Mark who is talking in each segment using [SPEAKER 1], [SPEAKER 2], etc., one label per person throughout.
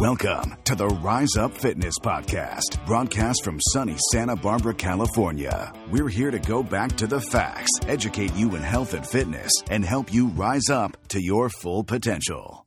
[SPEAKER 1] Welcome to the Rise Up Fitness Podcast, broadcast from sunny Santa Barbara, California. We're here to go back to the facts, educate you in health and fitness, and help you rise up to your full potential.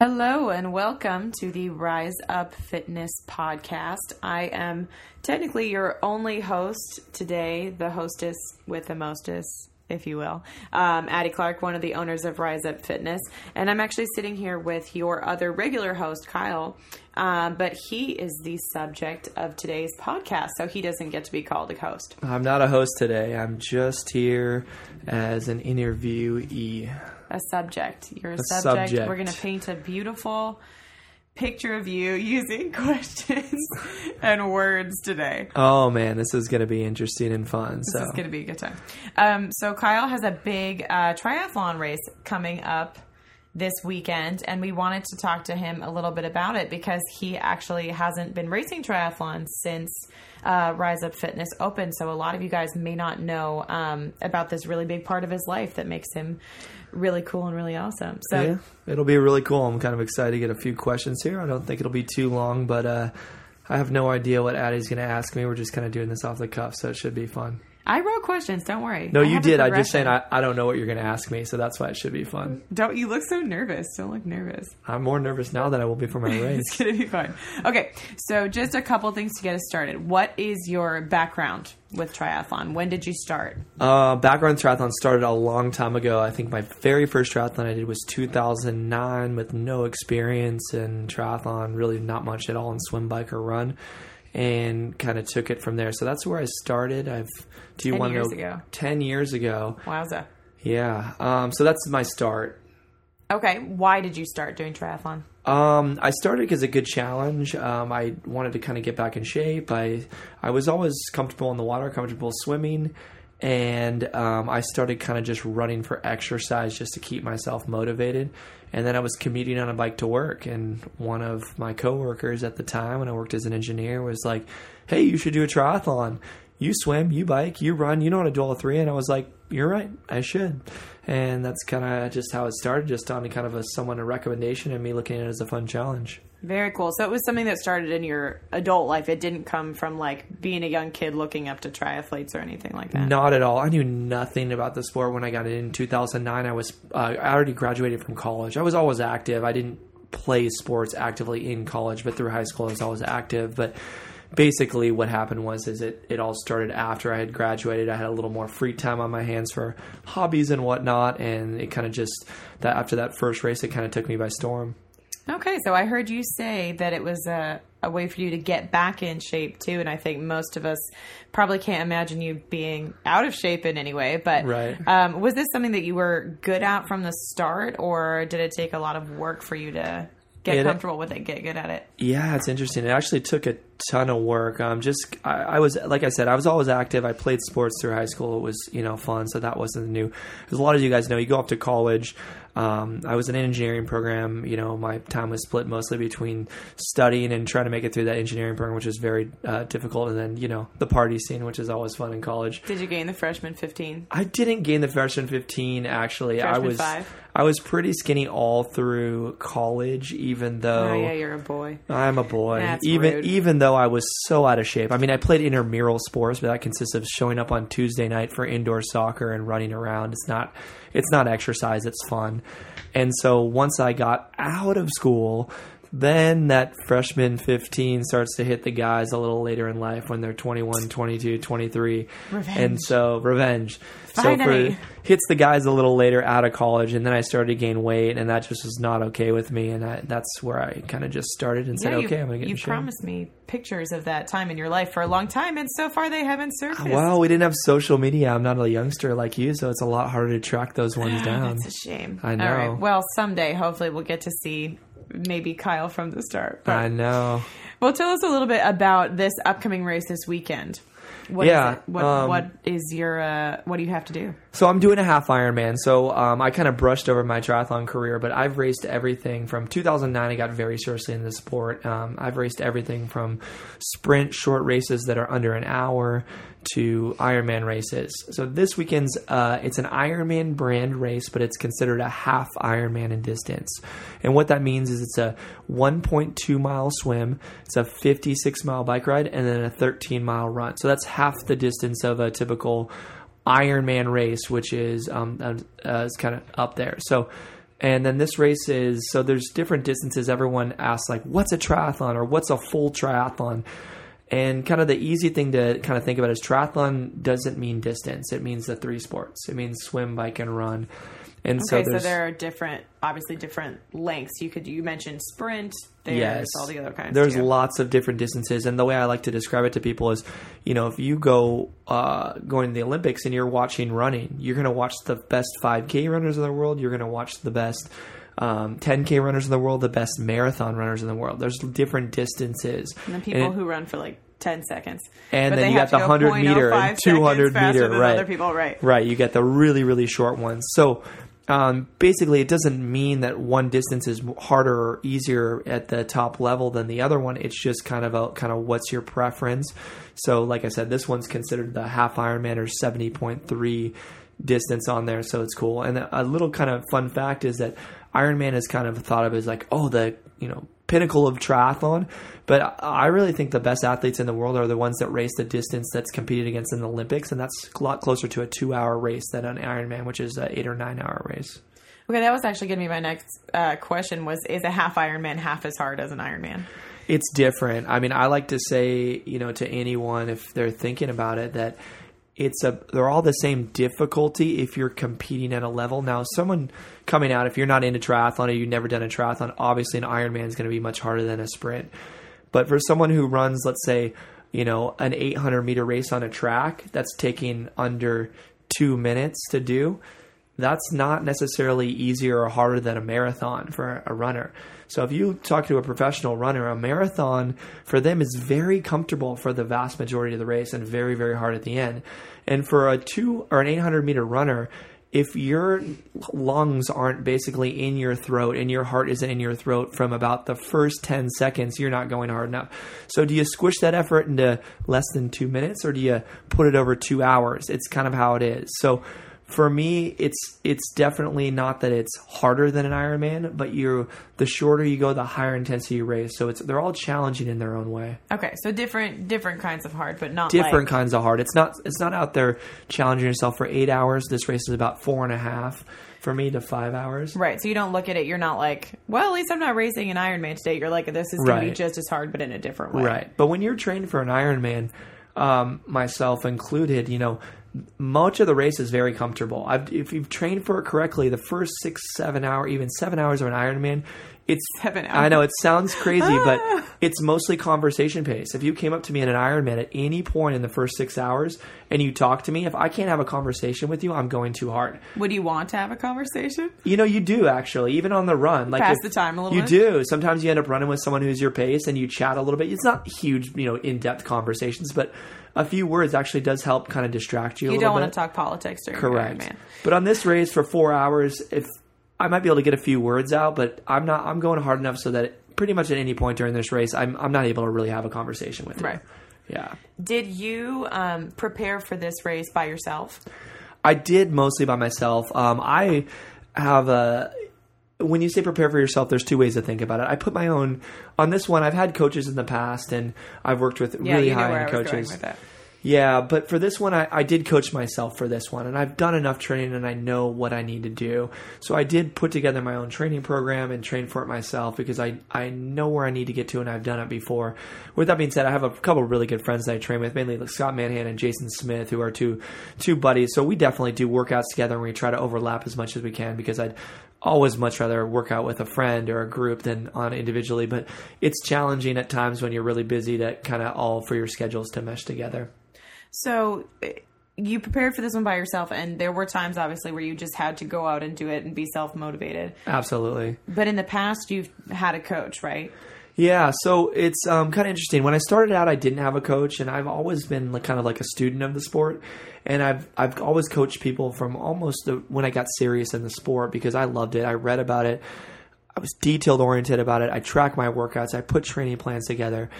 [SPEAKER 2] Hello and welcome to the Rise Up Fitness podcast. I am technically your only host today, the hostess with the mostest, if you will, um, Addie Clark, one of the owners of Rise Up Fitness. And I'm actually sitting here with your other regular host, Kyle, um, but he is the subject of today's podcast, so he doesn't get to be called a host.
[SPEAKER 3] I'm not a host today. I'm just here as an interviewee.
[SPEAKER 2] A subject. You're a,
[SPEAKER 3] A
[SPEAKER 2] subject.
[SPEAKER 3] subject.
[SPEAKER 2] We're going to paint a beautiful picture of you using questions and words today.
[SPEAKER 3] Oh man, this is going to be interesting and fun. So
[SPEAKER 2] This is going to be a good time. Um, so Kyle has a big uh, triathlon race coming up this weekend, and we wanted to talk to him a little bit about it because he actually hasn't been racing triathlon since uh, Rise Up Fitness opened. So a lot of you guys may not know um, about this really big part of his life that makes him really cool and really awesome. So
[SPEAKER 3] yeah, it'll be really cool. I'm kind of excited to get a few questions here. I don't think it'll be too long, but uh, I have no idea what Addie's going to ask me. We're just kind of doing this off the cuff, so it should be fun.
[SPEAKER 2] I wrote questions. Don't worry.
[SPEAKER 3] No,
[SPEAKER 2] I
[SPEAKER 3] you did. I'm just saying. I, I don't know what you're going to ask me, so that's why it should be fun.
[SPEAKER 2] Don't you look so nervous? Don't look nervous.
[SPEAKER 3] I'm more nervous now than I will be for my race.
[SPEAKER 2] It's gonna be fun. Okay, so just a couple things to get us started. What is your background with triathlon? When did you start?
[SPEAKER 3] Uh, background triathlon started a long time ago. I think my very first triathlon I did was 2009 with no experience in triathlon, really not much at all in swim, bike, or run, and kind of took it from there. So that's where I started. I've do you
[SPEAKER 2] 10
[SPEAKER 3] want to
[SPEAKER 2] years
[SPEAKER 3] know?
[SPEAKER 2] ago.
[SPEAKER 3] Ten years ago.
[SPEAKER 2] Wowza.
[SPEAKER 3] Yeah. Um, so that's my start.
[SPEAKER 2] Okay, why did you start doing triathlon?
[SPEAKER 3] Um, I started because a good challenge. Um, I wanted to kind of get back in shape. I I was always comfortable in the water, comfortable swimming, and um, I started kind of just running for exercise just to keep myself motivated. And then I was commuting on a bike to work, and one of my coworkers at the time, when I worked as an engineer, was like, "Hey, you should do a triathlon. You swim, you bike, you run. You know how to do all three." And I was like, "You're right, I should." And that's kind of just how it started, just on kind of a someone a recommendation and me looking at it as a fun challenge.
[SPEAKER 2] Very cool. So it was something that started in your adult life. It didn't come from like being a young kid looking up to triathletes or anything like that.
[SPEAKER 3] Not at all. I knew nothing about the sport when I got it in 2009. I was uh, I already graduated from college. I was always active. I didn't play sports actively in college, but through high school I was always active. But basically, what happened was is it it all started after I had graduated. I had a little more free time on my hands for hobbies and whatnot, and it kind of just that after that first race, it kind of took me by storm.
[SPEAKER 2] Okay, so I heard you say that it was a, a way for you to get back in shape too, and I think most of us probably can't imagine you being out of shape in any way. But
[SPEAKER 3] Right.
[SPEAKER 2] um, was this something that you were good at from the start, or did it take a lot of work for you to get
[SPEAKER 3] It-
[SPEAKER 2] comfortable with it, get good at it?
[SPEAKER 3] Yeah, it's interesting. It actually took a ton of work. Um, just I, I was like I said, I was always active. I played sports through high school. It was you know fun, so that wasn't new. As a lot of you guys know, you go off to college. Um, I was in an engineering program. You know, my time was split mostly between studying and trying to make it through that engineering program, which was very uh, difficult, and then you know the party scene, which is always fun in college.
[SPEAKER 2] Did you gain the freshman fifteen?
[SPEAKER 3] I didn't gain the freshman 15 actually. I was
[SPEAKER 2] five?
[SPEAKER 3] I was pretty skinny all through college even though
[SPEAKER 2] Oh yeah, you're a boy.
[SPEAKER 3] I'm a boy.
[SPEAKER 2] That's
[SPEAKER 3] even
[SPEAKER 2] rude.
[SPEAKER 3] even though I was so out of shape. I mean, I played intramural sports, but that consists of showing up on Tuesday night for indoor soccer and running around. It's not it's not exercise, it's fun. And so once I got out of school, then that freshman 15 starts to hit the guys a little later in life when they're 21, 22, 23.
[SPEAKER 2] Revenge.
[SPEAKER 3] And so revenge.
[SPEAKER 2] Finally.
[SPEAKER 3] So for hits the guys a little later out of college and then I started to gain weight and that just was not okay with me and I, that's where I kind of just started and said, okay, I'm going to get
[SPEAKER 2] you promised me pictures of that time in your life for a long time, and so far they haven't ah, surfaced.
[SPEAKER 3] Well, we didn't have social media. I'm not a youngster like you, so it's a lot harder to track those ones down.
[SPEAKER 2] That's a shame.
[SPEAKER 3] I
[SPEAKER 2] All right.
[SPEAKER 3] know.
[SPEAKER 2] Well, someday, hopefully, we'll get to see maybe Kyle from the start. But,
[SPEAKER 3] I know.
[SPEAKER 2] well, tell us a little bit about this upcoming race this weekend. What is
[SPEAKER 3] Yeah,
[SPEAKER 2] it? What,
[SPEAKER 3] um,
[SPEAKER 2] what is your uh, what do you have to do?
[SPEAKER 3] So I'm doing a half Ironman. So um, I kind of brushed over my triathlon career, but I've raced everything from 2009. I got very seriously into the sport. Um, I've raced everything from sprint short races that are under an hour to Ironman races. So this weekend's uh, it's an Ironman brand race, but it's considered a half Ironman in distance. And what that means is it's a 1.2 mile swim, it's a 56 mile bike ride, and then a 13 mile run. So that's half the distance of a typical Ironman race, which is um, uh, is kind of up there. So, and then this race is so there's different distances. Everyone asks like, what's a triathlon or what's a full triathlon? And kind of the easy thing to kind of think about is triathlon doesn't mean distance. It means the three sports. It means swim, bike, and run. And so
[SPEAKER 2] Okay, so,
[SPEAKER 3] there's
[SPEAKER 2] there are different, obviously different lengths. You could you mentioned sprint. There's
[SPEAKER 3] yes,
[SPEAKER 2] all the other kinds.
[SPEAKER 3] There's
[SPEAKER 2] too.
[SPEAKER 3] lots of different distances, and the way I like to describe it to people is, you know, if you go uh, going to the Olympics and you're watching running, you're going to watch the best 5K runners in the world. You're going to watch the best um, 10K runners in the world, the best marathon runners in the world. There's different distances.
[SPEAKER 2] and then people
[SPEAKER 3] And it-
[SPEAKER 2] who run for like ten seconds,
[SPEAKER 3] And
[SPEAKER 2] But
[SPEAKER 3] then you got the 100 meter and 200 meter, right?
[SPEAKER 2] Other people, right?
[SPEAKER 3] Right, you get the really, really short ones. So um, basically, it doesn't mean that one distance is harder or easier at the top level than the other one. It's just kind of a kind of what's your preference. So, like I said, this one's considered the half Ironman or seventy point three distance on there, so it's cool. And a little kind of fun fact is that Ironman is kind of thought of as like, oh, the you know pinnacle of triathlon. But I really think the best athletes in the world are the ones that race the distance that's competed against in the Olympics, and that's a lot closer to a two-hour race than an Ironman, which is an eight or nine-hour race.
[SPEAKER 2] Okay, that was actually going to be my next uh, question. Was is a half Ironman half as hard as an Ironman?
[SPEAKER 3] It's different. I mean, I like to say, you know, to anyone if they're thinking about it that it's a they're all the same difficulty if you're competing at a level. Now, someone coming out if you're not into triathlon or you've never done a triathlon, obviously an Ironman is going to be much harder than a sprint. But for someone who runs, let's say, you know, an 800 meter race on a track that's taking under two minutes to do, that's not necessarily easier or harder than a marathon for a runner. So if you talk to a professional runner, a marathon for them is very comfortable for the vast majority of the race and very, very hard at the end. And for a two or an 800 meter runner, if your lungs aren't basically in your throat and your heart isn't in your throat from about the first 10 seconds, you're not going hard enough. So, do you squish that effort into less than two minutes or do you put it over two hours? It's kind of how it is. So, for me, it's it's definitely not that it's harder than an Ironman, but you the shorter you go, the higher intensity you race. So it's they're all challenging in their own way.
[SPEAKER 2] Okay, so different different kinds of hard, but not
[SPEAKER 3] Different
[SPEAKER 2] like,
[SPEAKER 3] kinds of hard. It's not it's not out there challenging yourself for eight hours. This race is about four and a half for me to five hours.
[SPEAKER 2] Right, so you don't look at it. You're not like, well, at least I'm not racing an Ironman today. You're like, this is going to be just as hard, but in a different way.
[SPEAKER 3] Right. But when you're trained for an Ironman, um, myself included, you know, much of the race is very comfortable. I've, if you've trained for it correctly, the first six, seven hour, even seven hours of an Ironman, it's
[SPEAKER 2] Seven
[SPEAKER 3] I know it sounds crazy, but ah. it's mostly conversation pace. If you came up to me in an Ironman at any point in the first six hours and you talk to me, if I can't have a conversation with you, I'm going too hard.
[SPEAKER 2] Would you want to have a conversation?
[SPEAKER 3] You know, you do actually, even on the run. Like
[SPEAKER 2] Pass the time a little
[SPEAKER 3] You
[SPEAKER 2] bit?
[SPEAKER 3] do. Sometimes you end up running with someone who's your pace, and you chat a little bit. It's not huge, you know, in-depth conversations, but a few words actually does help kind of distract you.
[SPEAKER 2] You
[SPEAKER 3] little
[SPEAKER 2] don't
[SPEAKER 3] bit.
[SPEAKER 2] want to talk politics during
[SPEAKER 3] Correct.
[SPEAKER 2] man.
[SPEAKER 3] But on this race for four hours, if I might be able to get a few words out, but I'm not. I'm going hard enough so that pretty much at any point during this race, I'm I'm not able to really have a conversation with you.
[SPEAKER 2] Right.
[SPEAKER 3] Yeah.
[SPEAKER 2] Did you um, prepare for this race by yourself?
[SPEAKER 3] I did mostly by myself. Um, I have a. When you say prepare for yourself, there's two ways to think about it. I put my own on this one. I've had coaches in the past, and I've worked with
[SPEAKER 2] Yeah,
[SPEAKER 3] really
[SPEAKER 2] you know
[SPEAKER 3] high end coaches.
[SPEAKER 2] going with that.
[SPEAKER 3] Yeah, but for this one, I, I did coach myself for this one, and I've done enough training, and I know what I need to do. So I did put together my own training program and train for it myself because I I know where I need to get to, and I've done it before. With that being said, I have a couple of really good friends that I train with, mainly like Scott Manhan and Jason Smith, who are two two buddies. So we definitely do workouts together, and we try to overlap as much as we can because I'd always much rather work out with a friend or a group than on individually. But it's challenging at times when you're really busy to kind of all for your schedules to mesh together.
[SPEAKER 2] So uh, you prepared for this one by yourself, and there were times, obviously, where you just had to go out and do it and be self motivated.
[SPEAKER 3] Absolutely.
[SPEAKER 2] But in the past, you've had a coach, right?
[SPEAKER 3] Yeah, so it's um, kind of interesting. When I started out, I didn't have a coach, and I've always been like, kind of like a student of the sport. And I've I've always coached people from almost the, when I got serious in the sport because I loved it. I read about it. I was detailed oriented about it. I track my workouts. I put training plans together.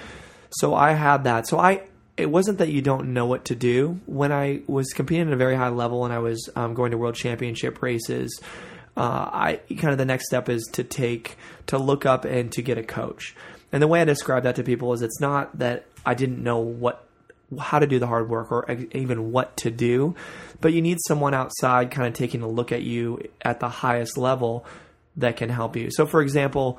[SPEAKER 3] So I had that. So I it wasn't that you don't know what to do. When I was competing at a very high level and I was um, going to world championship races, uh, I kind of the next step is to take to look up and to get a coach. And the way I describe that to people is it's not that I didn't know what how to do the hard work or even what to do, but you need someone outside kind of taking a look at you at the highest level that can help you. So for example,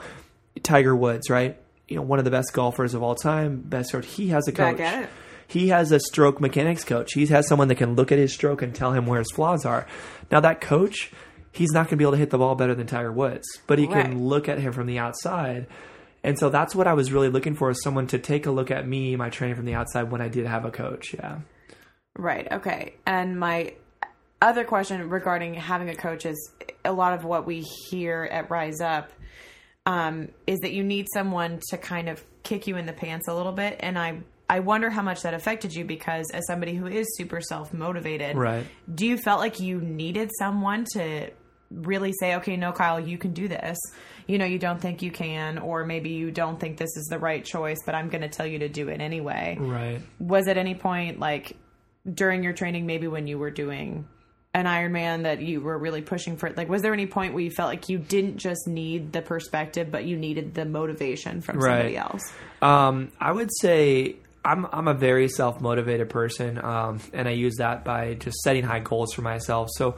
[SPEAKER 3] Tiger Woods, right? You know, one of the best golfers of all time, best he has a coach.
[SPEAKER 2] Back at it.
[SPEAKER 3] He has a stroke mechanics coach. He has someone that can look at his stroke and tell him where his flaws are. Now that coach he's not going to be able to hit the ball better than Tiger Woods, but he
[SPEAKER 2] Right.
[SPEAKER 3] can look at him from the outside. And so that's what I was really looking for is someone to take a look at me, my training from the outside when I did have a coach. Yeah.
[SPEAKER 2] Right. Okay. And my other question regarding having a coach is a lot of what we hear at Rise Up um, is that you need someone to kind of kick you in the pants a little bit. And I I wonder how much that affected you because as somebody who is super self motivated,
[SPEAKER 3] Right.
[SPEAKER 2] do you felt like you needed someone to really say, okay, no, Kyle, you can do this. You know, you don't think you can, or maybe you don't think this is the right choice, but I'm going to tell you to do it anyway
[SPEAKER 3] Right.
[SPEAKER 2] was at any point like during your training maybe when you were doing an Ironman that you were really pushing for it like was there any point where you felt like you didn't just need the perspective but you needed the motivation from somebody else
[SPEAKER 3] Um, I would say I'm I'm a very self motivated person, um, and I use that by just setting high goals for myself. So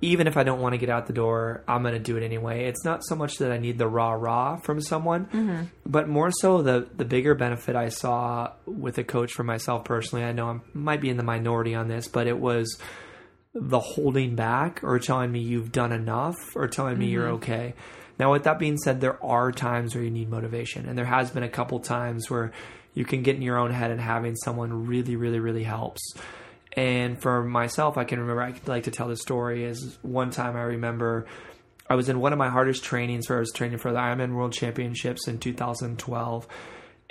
[SPEAKER 3] even if I don't want to get out the door, I'm going to do it anyway. It's not so much that I need the rah rah from someone, mm-hmm. but more so the the bigger benefit I saw with a coach for myself personally. I know I might be in the minority on this, but it was the holding back or telling me you've done enough or telling me you're mm-hmm. okay. Now, with that being said, there are times where you need motivation, and there has been a couple times where you can get in your own head, and having someone really, really, really helps. And for myself, I can remember I like to tell the story. Is one time I remember I was in one of my hardest trainings where I was training for the Ironman World Championships in 2012,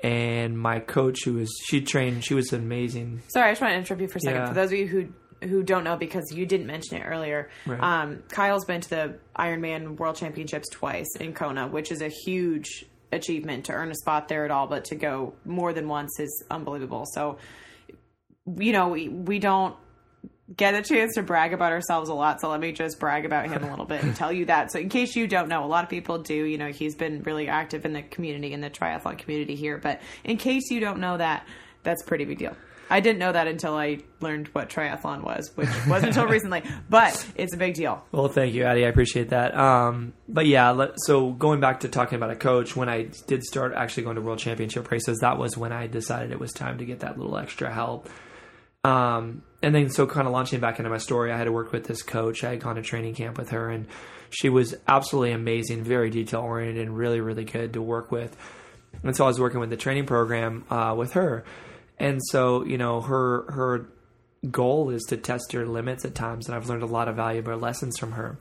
[SPEAKER 3] and my coach, who was she trained, she was amazing.
[SPEAKER 2] sorry I just want to interrupt you for a second
[SPEAKER 3] Yeah.
[SPEAKER 2] for those of you who who don't know because you didn't mention it earlier
[SPEAKER 3] Right.
[SPEAKER 2] um, Kyle's been to the Ironman World Championships twice in Kona which is a huge achievement to earn a spot there at all but to go more than once is unbelievable so you know, we, we don't get a chance to brag about ourselves a lot. So let me just brag about him a little bit and tell you that. So in case you don't know, a lot of people do, you know, he's been really active in the community, in the triathlon community here. But in case you don't know that, that's pretty big deal. I didn't know that until I learned what triathlon was, which wasn't until recently, but it's a big deal.
[SPEAKER 3] Well, thank you, Addie. I appreciate that. Um, but yeah, so going back to talking about a coach, when I did start actually going to world championship races, that was when I decided it was time to get that little extra help. Um, and then, so kind of launching back into my story, I had to work with this coach. I had gone to training camp with her, and she was absolutely amazing, very detail oriented, and really, really good to work with. And so I was working with the training program uh, with her, and so you know her her goal is to test your limits at times, and I've learned a lot of valuable lessons from her.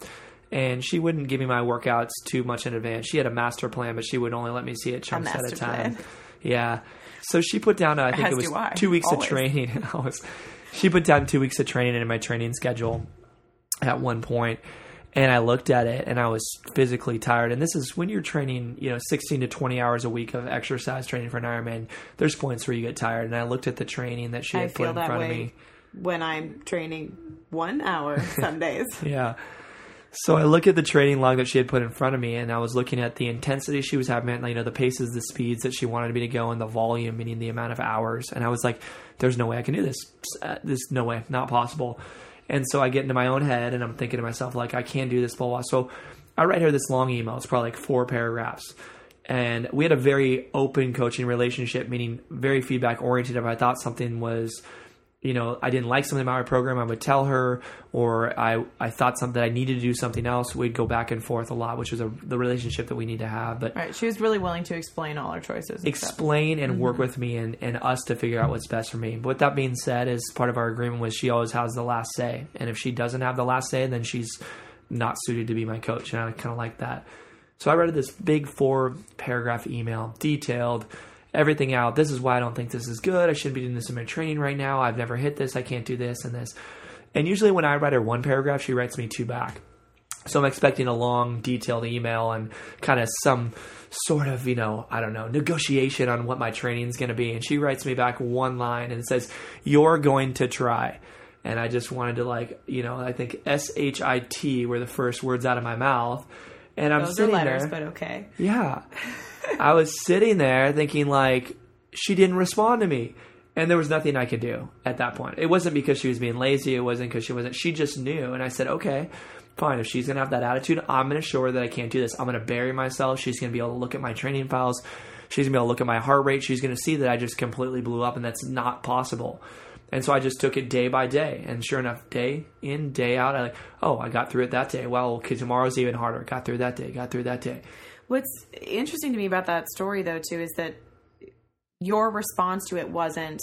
[SPEAKER 3] And she wouldn't give me my workouts too much in advance. She had a master plan, but she would only let me see it chunks at a time.
[SPEAKER 2] plan.
[SPEAKER 3] Yeah. So she put down, uh, I think
[SPEAKER 2] As
[SPEAKER 3] it was
[SPEAKER 2] I,
[SPEAKER 3] two weeks
[SPEAKER 2] always.
[SPEAKER 3] of training. I was, she put down two weeks of training in my training schedule at one point, and I looked at it and I was physically tired. And this is when you're training, you know, 16 to 20 hours a week of exercise training for an Ironman. There's points where you get tired, and I looked at the training that she
[SPEAKER 2] I
[SPEAKER 3] had put
[SPEAKER 2] feel
[SPEAKER 3] in front of me.
[SPEAKER 2] when I'm training one hour some days.
[SPEAKER 3] Yeah. So I look at the training log that she had put in front of me, and I was looking at the intensity she was having, you know, the paces, the speeds that she wanted me to go, and the volume, meaning the amount of hours. And I was like, "There's no way I can do this. Uh, There's no way, not possible." And so I get into my own head, and I'm thinking to myself, like, I can't do this, blah blah. So I write her this long email. It's probably like four paragraphs. And we had a very open coaching relationship, meaning very feedback oriented. If I thought something was you know, I didn't like something about my program, I would tell her, or I, I thought something I needed to do something else. We'd go back and forth a lot, which was a, the relationship that we need to have. But
[SPEAKER 2] Right. She was really willing to explain all her choices. and stuff.
[SPEAKER 3] explain and work mm-hmm. with me and, and us to figure out what's best for me. But with that being said, as part of our agreement was she always has the last say. And if she doesn't have the last say, then she's not suited to be my coach. And I kind of like that. So I read this big four paragraph email, detailed everything out. This is why I don't think this is good. I shouldn't be doing this in my training right now. I've never hit this. I can't do this and this. And usually when I write her one paragraph, she writes me two back. So I'm expecting a long, detailed email and kind of some sort of, you know, I don't know, negotiation on what my training is going to be. And she writes me back one line and says, You're going to try. And I just wanted to, like, you know, I think S H I T were the first words out of my mouth. And I'm
[SPEAKER 2] Those are letters,
[SPEAKER 3] there.
[SPEAKER 2] but okay.
[SPEAKER 3] Yeah. I was sitting there thinking like she didn't respond to me. And there was nothing I could do at that point. It wasn't because she was being lazy. It wasn't because she wasn't. She just knew. And I said, okay, fine. If she's going to have that attitude, I'm going to show her that I can't do this. I'm going to bury myself. She's going to be able to look at my training files. She's going to be able to look at my heart rate. She's going to see that I just completely blew up and that's not possible. And so I just took it day by day. And sure enough, day in, day out, I like, oh, I got through it that day. Well, okay, tomorrow's even harder. Got through that day. Got through that day.
[SPEAKER 2] What's interesting to me about that story, though, too, is that your response to it wasn't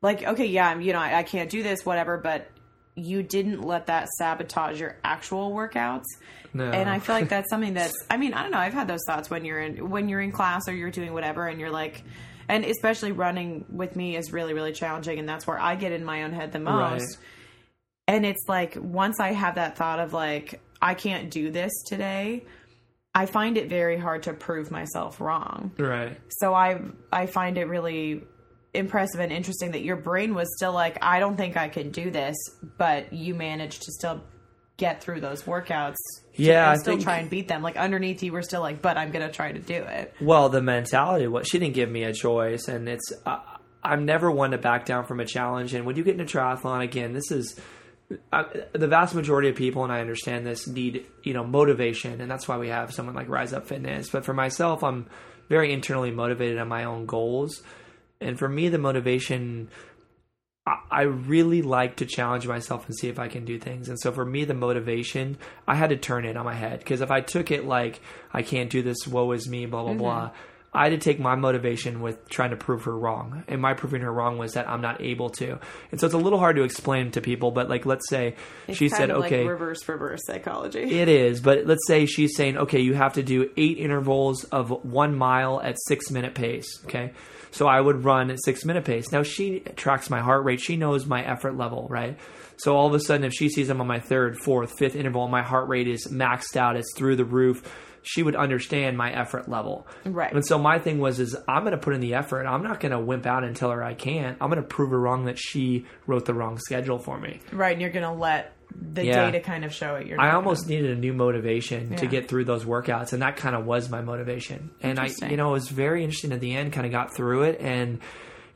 [SPEAKER 2] like, okay, yeah, I'm, you know, I, I can't do this, whatever, but you didn't let that sabotage your actual workouts.
[SPEAKER 3] No.
[SPEAKER 2] And I feel like that's something that's, I mean, I don't know. I've had those thoughts when you're in, when you're in class or you're doing whatever and you're like, and especially running with me is really, really challenging. And that's where I get in my own head the most.
[SPEAKER 3] Right.
[SPEAKER 2] And it's like, once I have that thought of like, I can't do this today, I find it very hard to prove myself wrong.
[SPEAKER 3] Right.
[SPEAKER 2] So I I find it really impressive and interesting that your brain was still like, I don't think I can do this, but you managed to still get through those workouts.
[SPEAKER 3] Yeah,
[SPEAKER 2] and
[SPEAKER 3] I
[SPEAKER 2] still
[SPEAKER 3] think-
[SPEAKER 2] try and beat them. Like underneath you were still like, but I'm gonna try to do it.
[SPEAKER 3] Well, the mentality, what she didn't give me a choice, and it's uh, I'm never one to back down from a challenge. And when you get into triathlon, again, this is uh, the vast majority of people, and I understand this, need you know motivation, and that's why we have someone like Rise Up Fitness. But for myself, I'm very internally motivated on my own goals, and for me, the motivation. I- I really like to challenge myself and see if I can do things. And so for me, the motivation, I had to turn it on my head. Because if I took it like, I can't do this, woe is me, blah, blah, blah, I had to take my motivation with trying to prove her wrong. And my proving her wrong was that I'm not able to. And so it's a little hard to explain to people, but like, let's say she
[SPEAKER 2] It's
[SPEAKER 3] said,
[SPEAKER 2] of
[SPEAKER 3] okay.
[SPEAKER 2] like reverse reverse psychology.
[SPEAKER 3] It is, but let's say she's saying, okay, you have to do eight intervals of one mile at six minute pace. Okay. So I would run at six minute pace. Now she tracks my heart rate. She knows my effort level, right? So all of a sudden, if she sees I'm on my third, fourth, fifth interval, my heart rate is maxed out, it's through the roof, she would understand my effort level.
[SPEAKER 2] Right.
[SPEAKER 3] And so my thing was, is I'm going to put in the effort. I'm not going to wimp out and tell her I can't. I'm going to prove her wrong that she wrote the wrong schedule for me.
[SPEAKER 2] Right, and you're gonna let the
[SPEAKER 3] Yeah.
[SPEAKER 2] data kind of show it. You're
[SPEAKER 3] I almost needed a new motivation to get through those workouts, and that kind of was my motivation. And I, you know, it was very interesting at the end. Kind of got through it, and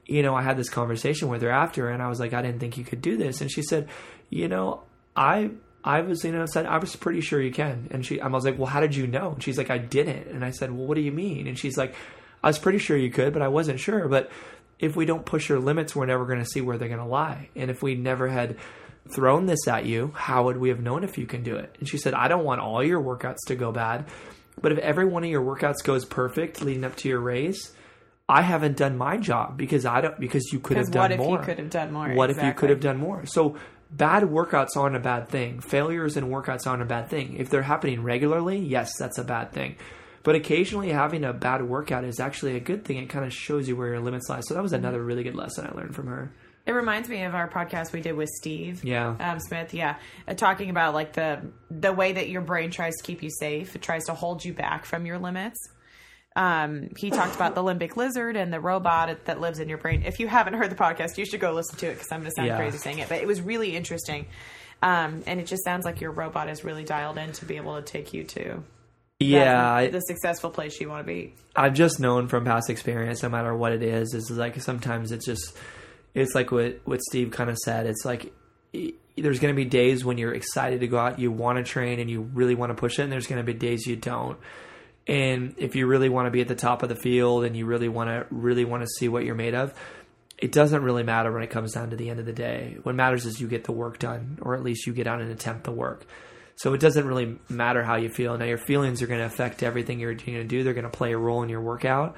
[SPEAKER 3] you know, I had this conversation with her after, and I was like, I didn't think you could do this, and she said, you know, I. I was, you know, said I was pretty sure you can, and she, I was like, well, how did you know? And she's like, I didn't, and I said, well, what do you mean? And she's like, I was pretty sure you could, but I wasn't sure. But if we don't push your limits, we're never going to see where they're going to lie. And if we never had thrown this at you, how would we have known if you can do it? And she said, I don't want all your workouts to go bad, but if every one of your workouts goes perfect leading up to your race, I haven't done my job because I don't because you could have done
[SPEAKER 2] what if
[SPEAKER 3] more.
[SPEAKER 2] you could have done more?
[SPEAKER 3] What if you could have done more? So bad workouts aren't a bad thing. Failures in workouts aren't a bad thing. If they're happening regularly, yes, that's a bad thing. But occasionally having a bad workout is actually a good thing. It kind of shows you where your limits lie. So that was another really good lesson I learned from her.
[SPEAKER 2] It reminds me of our podcast we did with Steve.
[SPEAKER 3] Yeah.
[SPEAKER 2] Um, Smith, yeah, uh, talking about like the the way that your brain tries to keep you safe. It tries to hold you back from your limits. Um, he talked about the limbic lizard and the robot that lives in your brain. If you haven't heard the podcast, you should go listen to it because I'm going to sound
[SPEAKER 3] Yeah.
[SPEAKER 2] crazy saying it, but it was really interesting. Um, and it just sounds like your robot is really dialed in to be able to take you to
[SPEAKER 3] Yeah, I,
[SPEAKER 2] the successful place you want to be.
[SPEAKER 3] I've just known from past experience, no matter what it is, is like sometimes it's just, it's like what what Steve kind of said. It's like there's going to be days when you're excited to go out, you want to train, and you really want to push it, and there's going to be days you don't. And if you really want to be at the top of the field and you really want to really want to see what you're made of, it doesn't really matter when it comes down to the end of the day. What matters is you get the work done, or at least you get out and attempt the work. So it doesn't really matter how you feel. Now your feelings are going to affect everything you're going to do. They're going to play a role in your workout.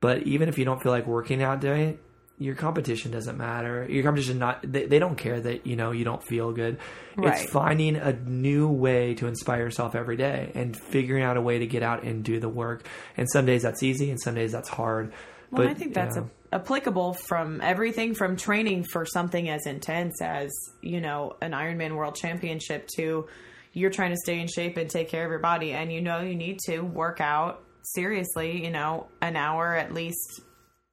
[SPEAKER 3] But even if you don't feel like working out day, your competition doesn't matter. Your competition not they, they don't care that you know you don't feel good.
[SPEAKER 2] Right.
[SPEAKER 3] It's finding a new way to inspire yourself every day and figuring out a way to get out and do the work. And some days that's easy, and some days that's hard.
[SPEAKER 2] Well,
[SPEAKER 3] but
[SPEAKER 2] I think that's
[SPEAKER 3] you know,
[SPEAKER 2] a, applicable from everything from training for something as intense as, you know, an Ironman World Championship to you're trying to stay in shape and take care of your body. And you know, you need to work out seriously, you know, an hour at least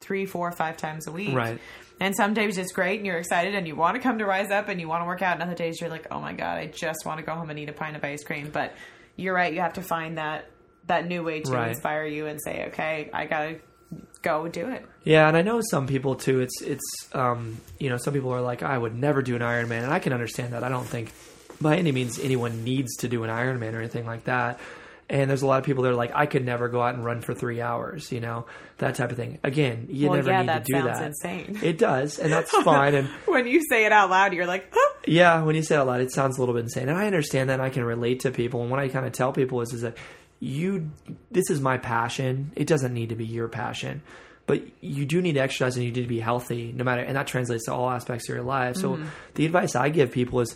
[SPEAKER 2] three, four, five times a week.
[SPEAKER 3] Right.
[SPEAKER 2] And some days it's great and you're excited and you want to come to Rise Up and you want to work out. And other days you're like, oh my God, I just want to go home and eat a pint of ice cream. But you're right. You have to find that, that new way to
[SPEAKER 3] Right.
[SPEAKER 2] inspire you and say, okay, I got to go do it.
[SPEAKER 3] Yeah, and I know some people too. It's it's um, you know some people are like I would never do an Ironman, and I can understand that. I don't think by any means anyone needs to do an Ironman or anything like that. And there's a lot of people that are like I could never go out and run for three hours, you know that type of thing. Again, you
[SPEAKER 2] Well,
[SPEAKER 3] never
[SPEAKER 2] yeah,
[SPEAKER 3] need
[SPEAKER 2] that
[SPEAKER 3] to do
[SPEAKER 2] sounds
[SPEAKER 3] that.
[SPEAKER 2] insane.
[SPEAKER 3] It does, and that's fine. And
[SPEAKER 2] When you say it out loud, you're like, huh?
[SPEAKER 3] yeah, when you say it out loud, it sounds a little bit insane, and I understand that. and I can relate to people, and what I kind of tell people is, is that you, this is my passion. It doesn't need to be your passion, but you do need to exercise and you need to be healthy, no matter, and that translates to all aspects of your life. So mm-hmm. the advice I give people is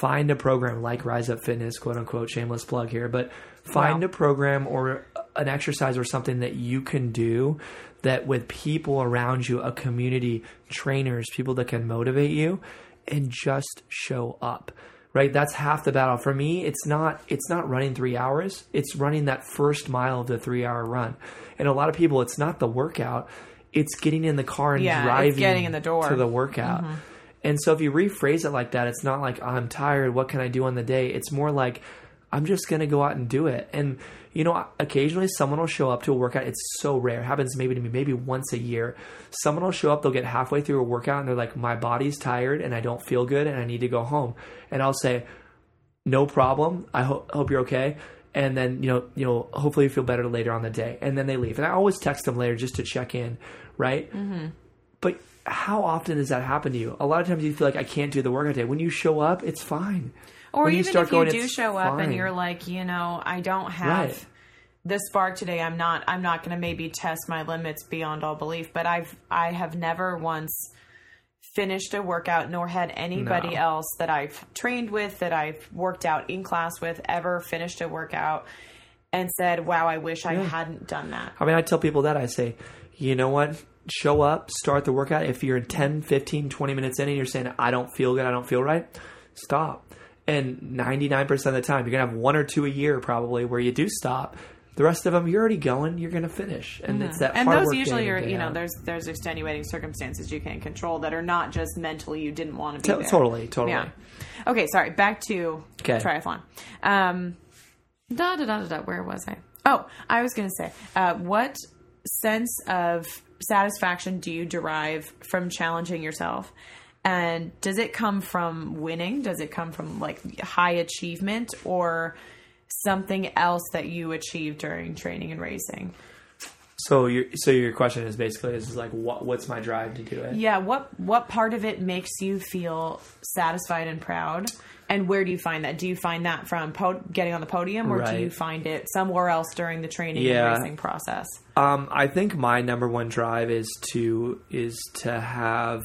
[SPEAKER 3] find a program like Rise Up Fitness, quote unquote, shameless plug here, but find
[SPEAKER 2] Wow.
[SPEAKER 3] a program or an exercise or something that you can do that with people around you, a community, trainers, people that can motivate you and just show up. Right? That's half the battle. For me, it's not it's not running 3 hours. It's running that first mile of the 3-hour run. And a lot of people it's not the workout, it's getting in the car and
[SPEAKER 2] Yeah,
[SPEAKER 3] driving
[SPEAKER 2] getting in the door. Mm-hmm.
[SPEAKER 3] to the workout. And so if you rephrase it like that, it's not like I'm tired, what can I do on the day? It's more like I'm just going to go out and do it. And you know, occasionally someone will show up to a workout. It's so rare. It happens maybe to me maybe once a year. Someone will show up, they'll get halfway through a workout and they're like my body's tired and I don't feel good and I need to go home. And I'll say no problem. I ho- hope you're okay. And then you know, you know, hopefully you feel better later on the day. And then they leave. And I always text them later just to check in, right? Mm-hmm. But how often does that happen to you? A lot of times you feel like I can't do the workout day. When you show up, it's fine.
[SPEAKER 2] Or
[SPEAKER 3] When
[SPEAKER 2] even
[SPEAKER 3] start
[SPEAKER 2] if you
[SPEAKER 3] going,
[SPEAKER 2] do show up and you're like, you know, I don't have
[SPEAKER 3] Right.
[SPEAKER 2] the spark today. I'm not. I'm not going to maybe test my limits beyond all belief. But I've. I have never once finished a workout, nor had anybody
[SPEAKER 3] No.
[SPEAKER 2] else that I've trained with, that I've worked out in class with, ever finished a workout and said, "Wow, I wish I hadn't done that."
[SPEAKER 3] I mean, I tell people that I say, you know what? Show up, start the workout. If you're 10, 15, 20 minutes in and you're saying, I don't feel good, I don't feel right, stop. And 99% of the time, you're going to have one or two a year probably where you do stop. The rest of them, you're already going, you're going to finish. And it's that
[SPEAKER 2] and those usually are you know there's there's extenuating circumstances you can't control that are not just mentally you didn't want to be
[SPEAKER 3] To-
[SPEAKER 2] there.
[SPEAKER 3] totally, totally.
[SPEAKER 2] Yeah. Okay, sorry. Back to
[SPEAKER 3] Okay.
[SPEAKER 2] triathlon. Um, da da da da da. Where was I? Oh, I was going to say, uh, what sense of satisfaction do you derive from challenging yourself? And does it come from winning? Does it come from like high achievement or something else that you achieved during training and racing?
[SPEAKER 3] So your so your question is basically is like what what's my drive to do it?
[SPEAKER 2] Yeah, what what part of it makes you feel satisfied and proud? And where do you find that? Do you find that from po- getting on the podium, or do you find it somewhere else during the training
[SPEAKER 3] Yeah.
[SPEAKER 2] and racing process?
[SPEAKER 3] Um, I think my number one drive is to is to have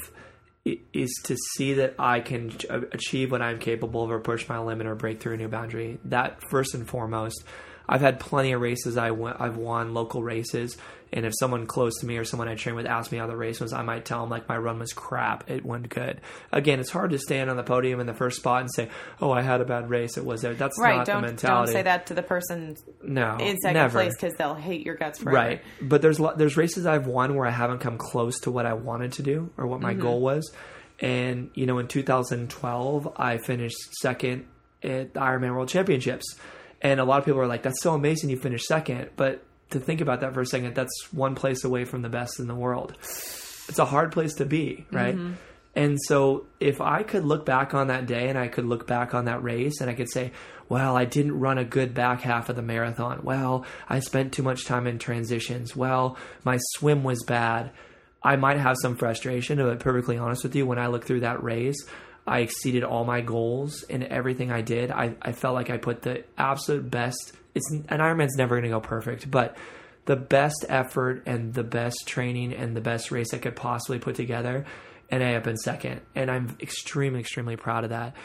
[SPEAKER 3] is to see that I can achieve what I'm capable of, or push my limit, or break through a new boundary. That first and foremost. I've had plenty of races I won, I've won local races, and if someone close to me or someone I train with asks me how the race was, I might tell them like my run was crap. It went good. Again, it's hard to stand on the podium in the first spot and say, "Oh, I had a bad race. It was there." That's
[SPEAKER 2] Right.
[SPEAKER 3] not
[SPEAKER 2] Don't
[SPEAKER 3] the
[SPEAKER 2] don't say that to the person
[SPEAKER 3] No,
[SPEAKER 2] in second
[SPEAKER 3] never.
[SPEAKER 2] place because they'll hate your guts forever.
[SPEAKER 3] Right. But there's there's races I've won where I haven't come close to what I wanted to do or what my
[SPEAKER 2] Mm-hmm.
[SPEAKER 3] goal was. And you know, in 2012, I finished second at the Ironman World Championships. And a lot of people are like, "That's so amazing you finished second. But to think about that for a second, that's one place away from the best in the world. It's a hard place to be, right?
[SPEAKER 2] Mm-hmm.
[SPEAKER 3] And so if I could look back on that day and I could look back on that race and I could say, well, I didn't run a good back half of the marathon. Well, I spent too much time in transitions. Well, my swim was bad. I might have some frustration, to be perfectly honest with you. When I look through that race, I exceeded all my goals in everything I did. I, I felt like I put the absolute best. It's an Ironman's never going to go perfect, but the best effort and the best training and the best race I could possibly put together, and I up in second. And I'm extremely, extremely proud of that.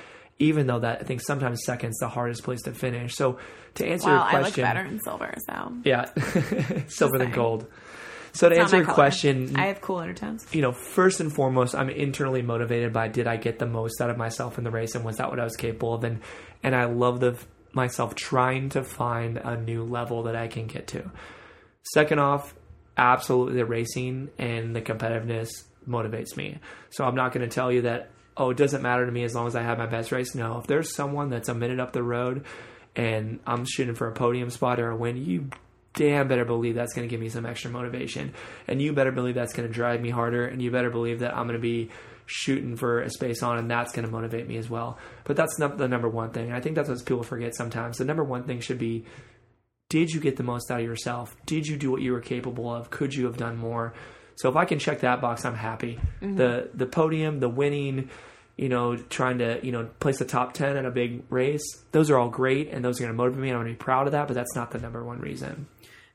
[SPEAKER 3] Even though that I think sometimes second's the hardest place to finish. So to answer
[SPEAKER 2] Well,
[SPEAKER 3] your question,
[SPEAKER 2] I look better in silver, so
[SPEAKER 3] yeah, silver than gold. So to
[SPEAKER 2] Not
[SPEAKER 3] answer your
[SPEAKER 2] color.
[SPEAKER 3] question,
[SPEAKER 2] I have cool undertones.
[SPEAKER 3] you know, first and foremost, I'm internally motivated by did I get the most out of myself in the race and was that what I was capable of? And and I love the myself trying to find a new level that I can get to. Second off, absolutely the racing and the competitiveness motivates me. So I'm not going to tell you that oh, it doesn't matter to me as long as I have my best race. No, if there's someone that's a minute up the road and I'm shooting for a podium spot or a win, you damn better believe that's going to give me some extra motivation. And you better believe that's going to drive me harder. And you better believe that I'm going to be shooting for a space on and that's going to motivate me as well. But that's not the number one thing. I think that's what people forget sometimes. The number one thing should be did you get the most out of yourself? Did you do what you were capable of? Could you have done more? So if I can check that box, I'm happy. Mm-hmm. The the podium, the winning, you know, trying to, you know, place the top 10 in a big race, those are all great and those are going to motivate me and I'm going to be proud of that, but that's not the number one reason.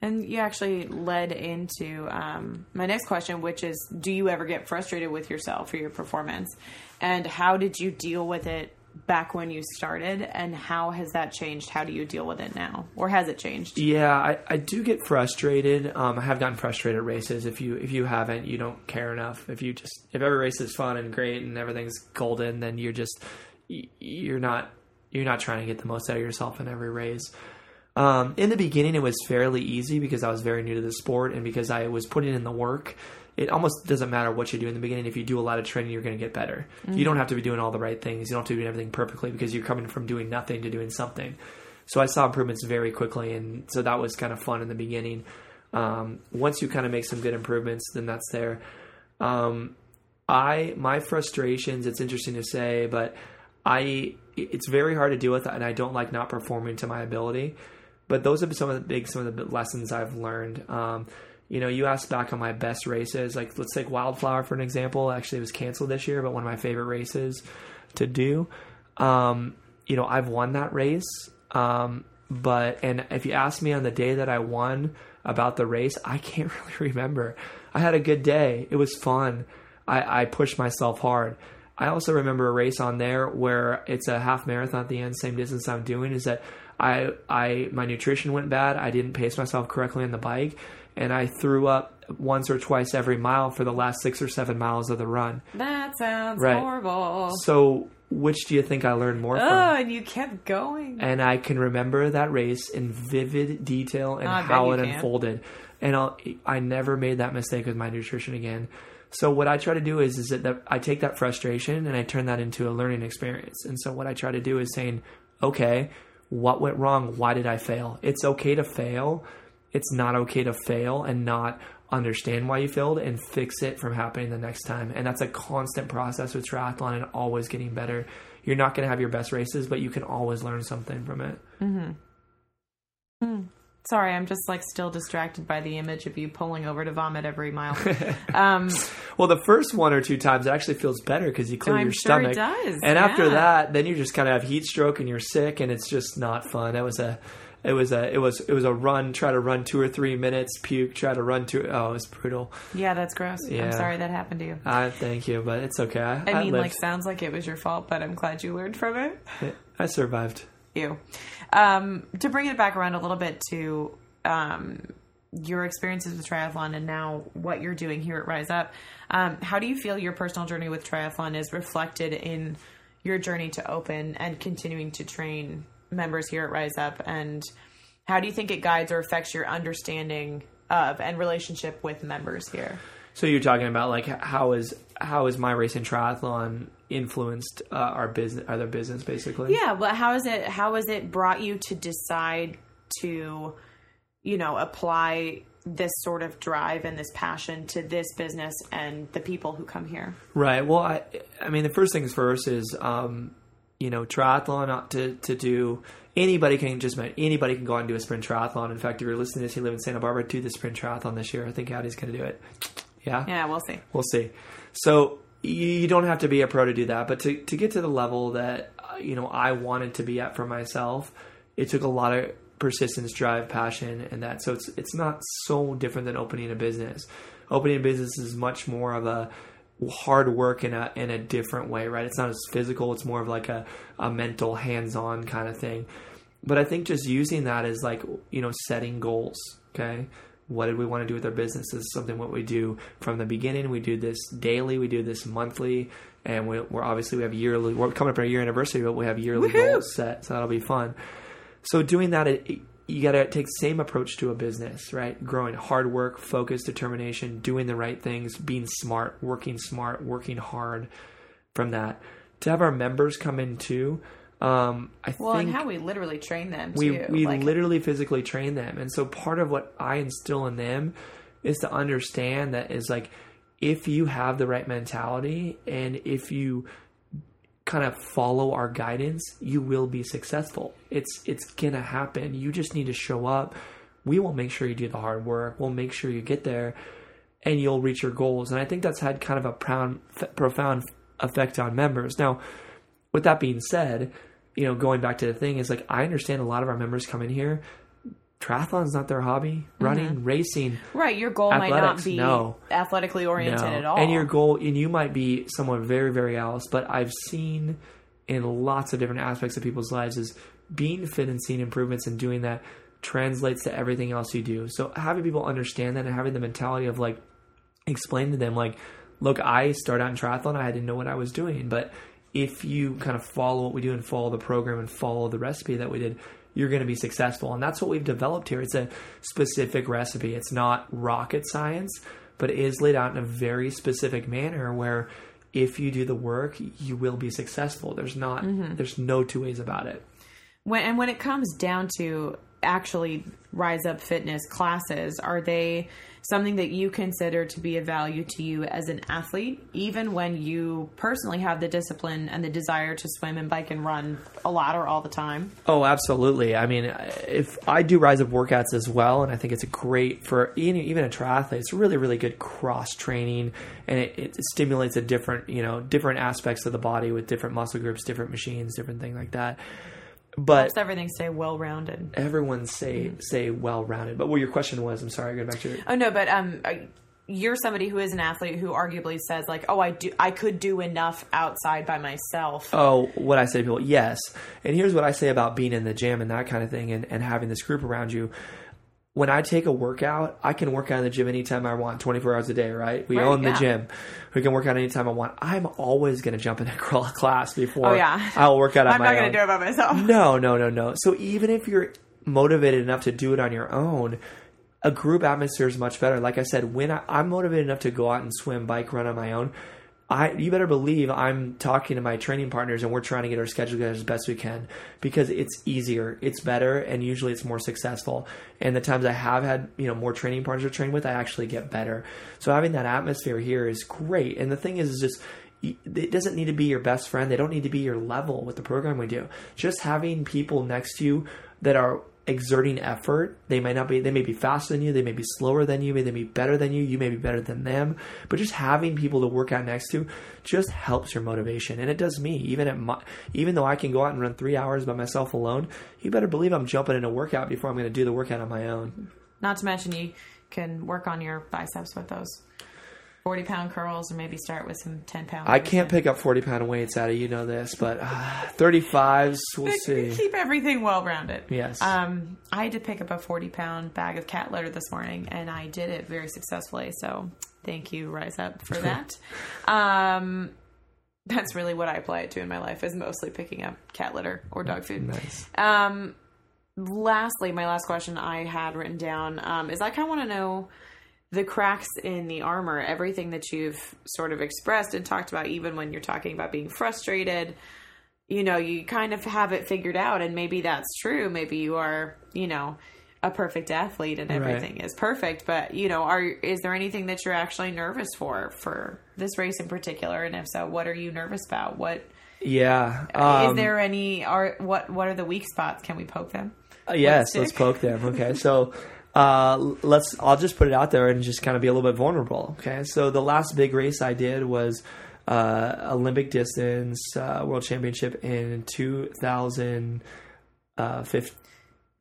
[SPEAKER 2] And you actually led into um, my next question, which is Do you ever get frustrated with yourself or your performance? And how did you deal with it back when you started? And how has that changed? How do you deal with it now? Or has it changed?
[SPEAKER 3] Yeah, I, I do get frustrated. Um, I have gotten frustrated at races. If you if you haven't, you don't care enough. If you just if every race is fun and great and everything's golden, then you're just you're not you're not trying to get the most out of yourself in every race. Um, in the beginning, it was fairly easy because I was very new to the sport and because I was putting in the work. It almost doesn't matter what you do in the beginning. If you do a lot of training, you're going to get better. You don't have to be doing all the right things. You don't have to be doing everything perfectly because you're coming from doing nothing to doing something. So I saw improvements very quickly, and so that was kind of fun in the beginning. Um, once you kind of make some good improvements, then that's there. Um, I my frustrations. It's interesting to say, but I it's very hard to deal with, and I don't like not performing to my ability. But those are some of the big some of the lessons I've learned. Um, you know, you asked back on my best races. Like let's take Wildflower for an example. Actually, it was canceled this year, but one of my favorite races to do. Um, you know, I've won that race. Um, but and if you ask me on the day that I won about the race, I can't really remember. I had a good day. It was fun. I, I pushed myself hard. I also remember a race on there where it's a half marathon at the end, same distance I'm doing. Is that I I my nutrition went bad. I didn't pace myself correctly on the bike, and I threw up once or twice every mile for the last six or seven miles of the run.
[SPEAKER 2] That sounds
[SPEAKER 3] Right.
[SPEAKER 2] horrible.
[SPEAKER 3] So which do you think I learned more from?
[SPEAKER 2] Oh, and you kept going.
[SPEAKER 3] and I can remember that race in vivid detail and
[SPEAKER 2] bet
[SPEAKER 3] how it
[SPEAKER 2] can.
[SPEAKER 3] unfolded. And I'll, I never made that mistake with my nutrition again. So what I try to do is is that I take that frustration and I turn that into a learning experience. And so what I try to do is saying, okay, what went wrong? Why did I fail? It's okay to fail. It's not okay to fail and not understand why you failed and fix it from happening the next time. And that's a constant process with triathlon and always getting better. You're not going to have your best races, but you can always learn something from it. Mm-hmm. Hmm.
[SPEAKER 2] Sorry, I'm just like still distracted by the image of you pulling over to vomit every mile. um,
[SPEAKER 3] Well, the first one or two times it actually feels better because you clear
[SPEAKER 2] I'm
[SPEAKER 3] your
[SPEAKER 2] sure it
[SPEAKER 3] stomach.
[SPEAKER 2] does,
[SPEAKER 3] And after that, then you just kind of have heat stroke and you're sick, and it's just not fun. It was a, it was a, it was, it was a run. Try to run two or three minutes, puke. Try to run two. Oh, it was brutal.
[SPEAKER 2] yeah, that's gross. yeah. I'm
[SPEAKER 3] Yeah.
[SPEAKER 2] sorry that happened to you.
[SPEAKER 3] I thank you, but it's okay. I,
[SPEAKER 2] I mean,
[SPEAKER 3] lived.
[SPEAKER 2] like, sounds like it was your fault, but I'm glad you learned from it.
[SPEAKER 3] I survived.
[SPEAKER 2] You. Um, to bring it back around a little bit to um, your experiences with triathlon and now what you're doing here at Rise Up, um, how do you feel your personal journey with triathlon is reflected in your journey to open and continuing to train members here at Rise Up? And how do you think it guides or affects your understanding of and relationship with members here?
[SPEAKER 3] So you're talking about like how is how is my racing triathlon influenced uh, our business, other business, basically?
[SPEAKER 2] Yeah, but how is it? How has it brought you to decide to, you know, apply this sort of drive and this passion to this business and the people who come here?
[SPEAKER 3] Right. Well, I, I mean, the first things first is, um, you know, triathlon uh, to to do. Anybody can just anybody can go out and do a sprint triathlon. In fact, if you're listening to this, you live in Santa Barbara, do the sprint triathlon this year. I think Addie's going to do it. Yeah.
[SPEAKER 2] Yeah, we'll see.
[SPEAKER 3] We'll see. So you- don't have to be a pro to do that, but to to get to the level that uh, you know I wanted to be at for myself, it took a lot of persistence, drive, passion, and that. So it's it's not so different than opening a business. Opening a business is much more of a hard work in a in a different way, right? It's not as physical. It's more of like a a mental, hands on kind of thing. But I think just using that is like you know setting goals. Okay, what did we want to do with our business? This is something what we do from the beginning. We do this daily. We do this monthly, and we, are obviously we have yearly. We're coming up our year anniversary, but we have yearly
[SPEAKER 2] Woohoo!
[SPEAKER 3] goals set, so that'll be fun. So doing that, it, you got to take the same approach to a business, right? Growing hard work, focus, determination, doing the right things, being smart, working smart, working hard. From that, to have our members come in too. Um, I
[SPEAKER 2] Well,
[SPEAKER 3] think
[SPEAKER 2] and how we literally train them
[SPEAKER 3] we
[SPEAKER 2] too.
[SPEAKER 3] we
[SPEAKER 2] like,
[SPEAKER 3] literally physically train them. And so part of what i instill in them is to understand that is like if you have the right mentality and if you kind of follow our guidance you will be successful. It's it's gonna happen. You just need to show up. We will make sure you do the hard work. We'll make sure you get there and you'll reach your goals. And i think that's had kind of a profound profound effect on members. Now with that being said, you know, going back to the thing is like I understand a lot of our members come in here. Triathlon's not their hobby. Mm-hmm. Running, racing,
[SPEAKER 2] right, your goal might not be
[SPEAKER 3] no.
[SPEAKER 2] athletically oriented
[SPEAKER 3] no.
[SPEAKER 2] at all.
[SPEAKER 3] And your goal, and you might be someone very, very else. But I've seen in lots of different aspects of people's lives is being fit and seeing improvements and doing that translates to everything else you do. So having people understand that and having the mentality of like explain to them like, look, I started out in triathlon, I didn't know what I was doing, but if you kind of follow what we do and follow the program and follow the recipe that we did, you're going to be successful. And that's what we've developed here. It's a specific recipe. It's not rocket science, but it is laid out in a very specific manner where if you do the work, you will be successful. There's not mm-hmm. there's no two ways about it.
[SPEAKER 2] when and when it comes down to actually rise up fitness classes are they something that you consider to be of value to you as an athlete even when you personally have the discipline and the desire to swim and bike and run a lot or all the time
[SPEAKER 3] Oh, absolutely. I mean, if I do rise up workouts as well, and I think it's a great for even a triathlete. It's really really good cross training, and it, it stimulates a different you know different aspects of the body with different muscle groups, different machines, different thing like that. But
[SPEAKER 2] helps everything stay well rounded
[SPEAKER 3] everyone say say well rounded. But what your question was, I'm sorry, going back to your,
[SPEAKER 2] oh no but um you're somebody who is an athlete who arguably says like oh i do i could do enough outside by myself
[SPEAKER 3] Oh, what I say to people, yes. And here's what I say about being in the gym and that kind of thing and, and having this group around you. When I take a workout, I can work out in the gym anytime I want, 24 hours a day, right? We
[SPEAKER 2] Right,
[SPEAKER 3] own the gym. We can work out anytime I want. I'm always going to jump in a class before
[SPEAKER 2] Oh, yeah.
[SPEAKER 3] I'll work out on
[SPEAKER 2] i'm not going to do it by myself
[SPEAKER 3] No, no, no, no. So even if you're motivated enough to do it on your own, a group atmosphere is much better. Like I said, when I, I'm motivated enough to go out and swim, bike, run on my own, I you better believe I'm talking to my training partners and we're trying to get our schedule together as best we can because it's easier, it's better, and usually it's more successful. And the times I have had you know more training partners to train with, I actually get better. So having that atmosphere here is great. And the thing is, is just it doesn't need to be your best friend. They don't need to be your level with the program we do. Just having people next to you that are exerting effort. They might not be, they may be faster than you. They may be slower than you. They may be better than you. You may be better than them. But just having people to work out next to just helps your motivation. And it does me. Even at my, even though I can go out and run three hours by myself alone, you better believe I'm jumping in a workout before I'm going to do the workout on my own.
[SPEAKER 2] Not to mention you can work on your biceps with those 40 pound curls or maybe start with some 10 pound.
[SPEAKER 3] I can't pick up 40 pound weights out of you know this, but uh, 35s, we'll see.
[SPEAKER 2] Keep everything well rounded.
[SPEAKER 3] Yes.
[SPEAKER 2] Um, I had to pick up a 40 pound bag of cat litter this morning and I did it very successfully. So thank you, Rise Up, for that. um, that's really what I apply it to in my life is mostly picking up cat litter or dog food.
[SPEAKER 3] Nice.
[SPEAKER 2] Um, lastly, my last question I had written down um, is I kind of want to know the cracks in the armor, everything that you've sort of expressed and talked about, even when you're talking about being frustrated. You know, you kind of have it figured out, and maybe that's true. Maybe you are, you know, a perfect athlete and everything is perfect. But you know, are is there anything that you're actually nervous for for this race in particular? And if so, what are you nervous about? What
[SPEAKER 3] Yeah.
[SPEAKER 2] is
[SPEAKER 3] um,
[SPEAKER 2] there any? Are what what are the weak spots? Can we poke them?
[SPEAKER 3] Uh, yes, let's poke them. Okay, so uh, let's. I'll just put it out there and just kind of be a little bit vulnerable. Okay, so the last big race I did was uh, Olympic distance uh, world championship in 2015.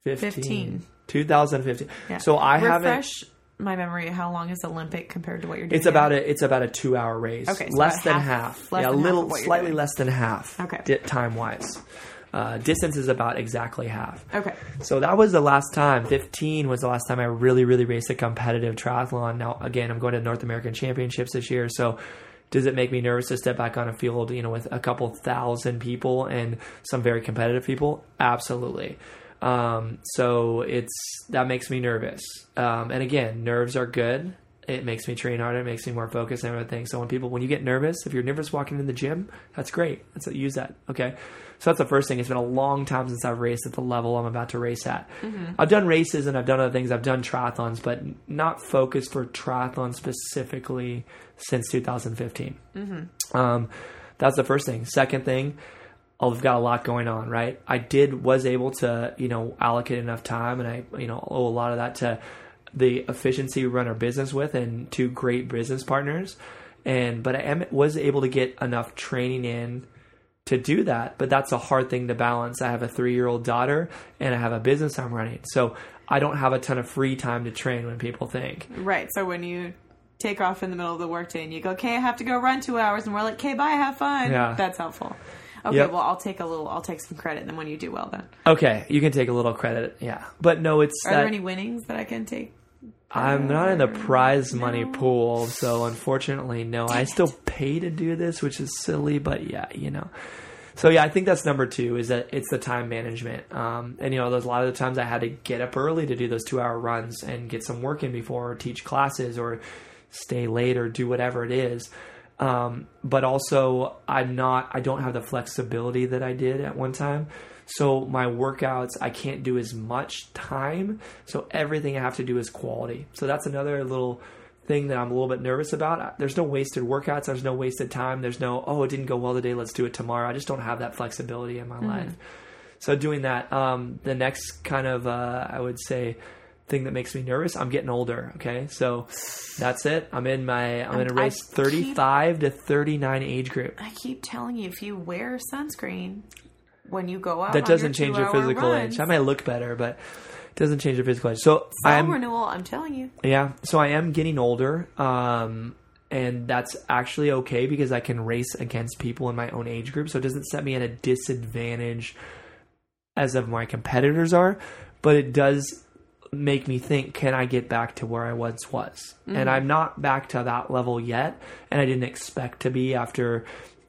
[SPEAKER 3] 15.
[SPEAKER 2] 15.
[SPEAKER 3] 2015.
[SPEAKER 2] Yeah.
[SPEAKER 3] So I haven't.
[SPEAKER 2] refresh my memory. How long is Olympic compared to what you're doing?
[SPEAKER 3] It's about a it's about a two hour race.
[SPEAKER 2] Okay, so
[SPEAKER 3] less than
[SPEAKER 2] half-
[SPEAKER 3] half.
[SPEAKER 2] less
[SPEAKER 3] yeah, a little slightly less than half.
[SPEAKER 2] Okay.
[SPEAKER 3] time wise, uh, distance is about exactly half.
[SPEAKER 2] Okay.
[SPEAKER 3] So that was the last time. 15 was the last time I really, really raced a competitive triathlon. Now, again, I'm going to North American Championships this year. So does it make me nervous to step back on a field, you know, with a couple thousand people and some very competitive people? Absolutely. Um, so it's that makes me nervous. Um, and again, nerves are good. It makes me train harder. It makes me more focused and everything. So when people, when you get nervous, if you're nervous walking in the gym, that's great. That's use that. Okay. So that's the first thing. It's been a long time since I've raced at the level I'm about to race at. I've done races and I've done other things. I've done triathlons, but not focused for triathlon specifically since 2015. Um, that's the first thing. Second thing, I've got a lot going on, right? I did was able to, you know, allocate enough time, and I, you know, owe a lot of that to the efficiency we run our business with, and two great business partners. And but I am was able to get enough training in to do that, but that's a hard thing to balance. I have a three year old daughter, and I have a business I'm running, so I don't have a ton of free time to train. When people think,
[SPEAKER 2] Right. So when you take off in the middle of the workday and you go, "Okay, I have to go run two hours," and we're like, "Okay, bye, have fun."
[SPEAKER 3] Yeah.
[SPEAKER 2] That's helpful. Okay.
[SPEAKER 3] Yep.
[SPEAKER 2] Well, I'll take a little. I'll take some credit, and then when you do well, then
[SPEAKER 3] okay, you can take a little credit, yeah, but no, it's
[SPEAKER 2] are
[SPEAKER 3] that,
[SPEAKER 2] there any winnings that I can take?
[SPEAKER 3] I'm not in the prize money pool, so unfortunately, no. I still pay to do this, which is silly, but yeah, you know. So yeah, I think that's number two is that it's the time management. Um, and you know, there's a lot of the times I had to get up early to do those two hour runs and get some work in before, or teach classes, or stay late, or do whatever it is. Um, but also, I'm not. I don't have the flexibility that I did at one time. So my workouts, I can't do as much time. So everything I have to do is quality. So that's another little thing that I'm a little bit nervous about. There's no wasted workouts. There's no wasted time. There's no oh it didn't go well today. Let's do it tomorrow. I just don't have that flexibility in my life. So doing that, um, the next kind of uh, I would say thing that makes me nervous. I'm getting older. Okay, so that's it. I'm in my I'm in a race
[SPEAKER 2] keep-
[SPEAKER 3] 35 to 39 age group.
[SPEAKER 2] I keep telling you, if you wear sunscreen when you go out,
[SPEAKER 3] That doesn't change your physical
[SPEAKER 2] runs,
[SPEAKER 3] age. I might look better, but it doesn't change your physical age. So I'm
[SPEAKER 2] renewal. I'm telling you.
[SPEAKER 3] yeah. So I am getting older, um, and that's actually okay because I can race against people in my own age group. So it doesn't set me at a disadvantage as of my competitors are, but it does make me think can I get back to where I once was? And I'm not back to that level yet, and I didn't expect to be after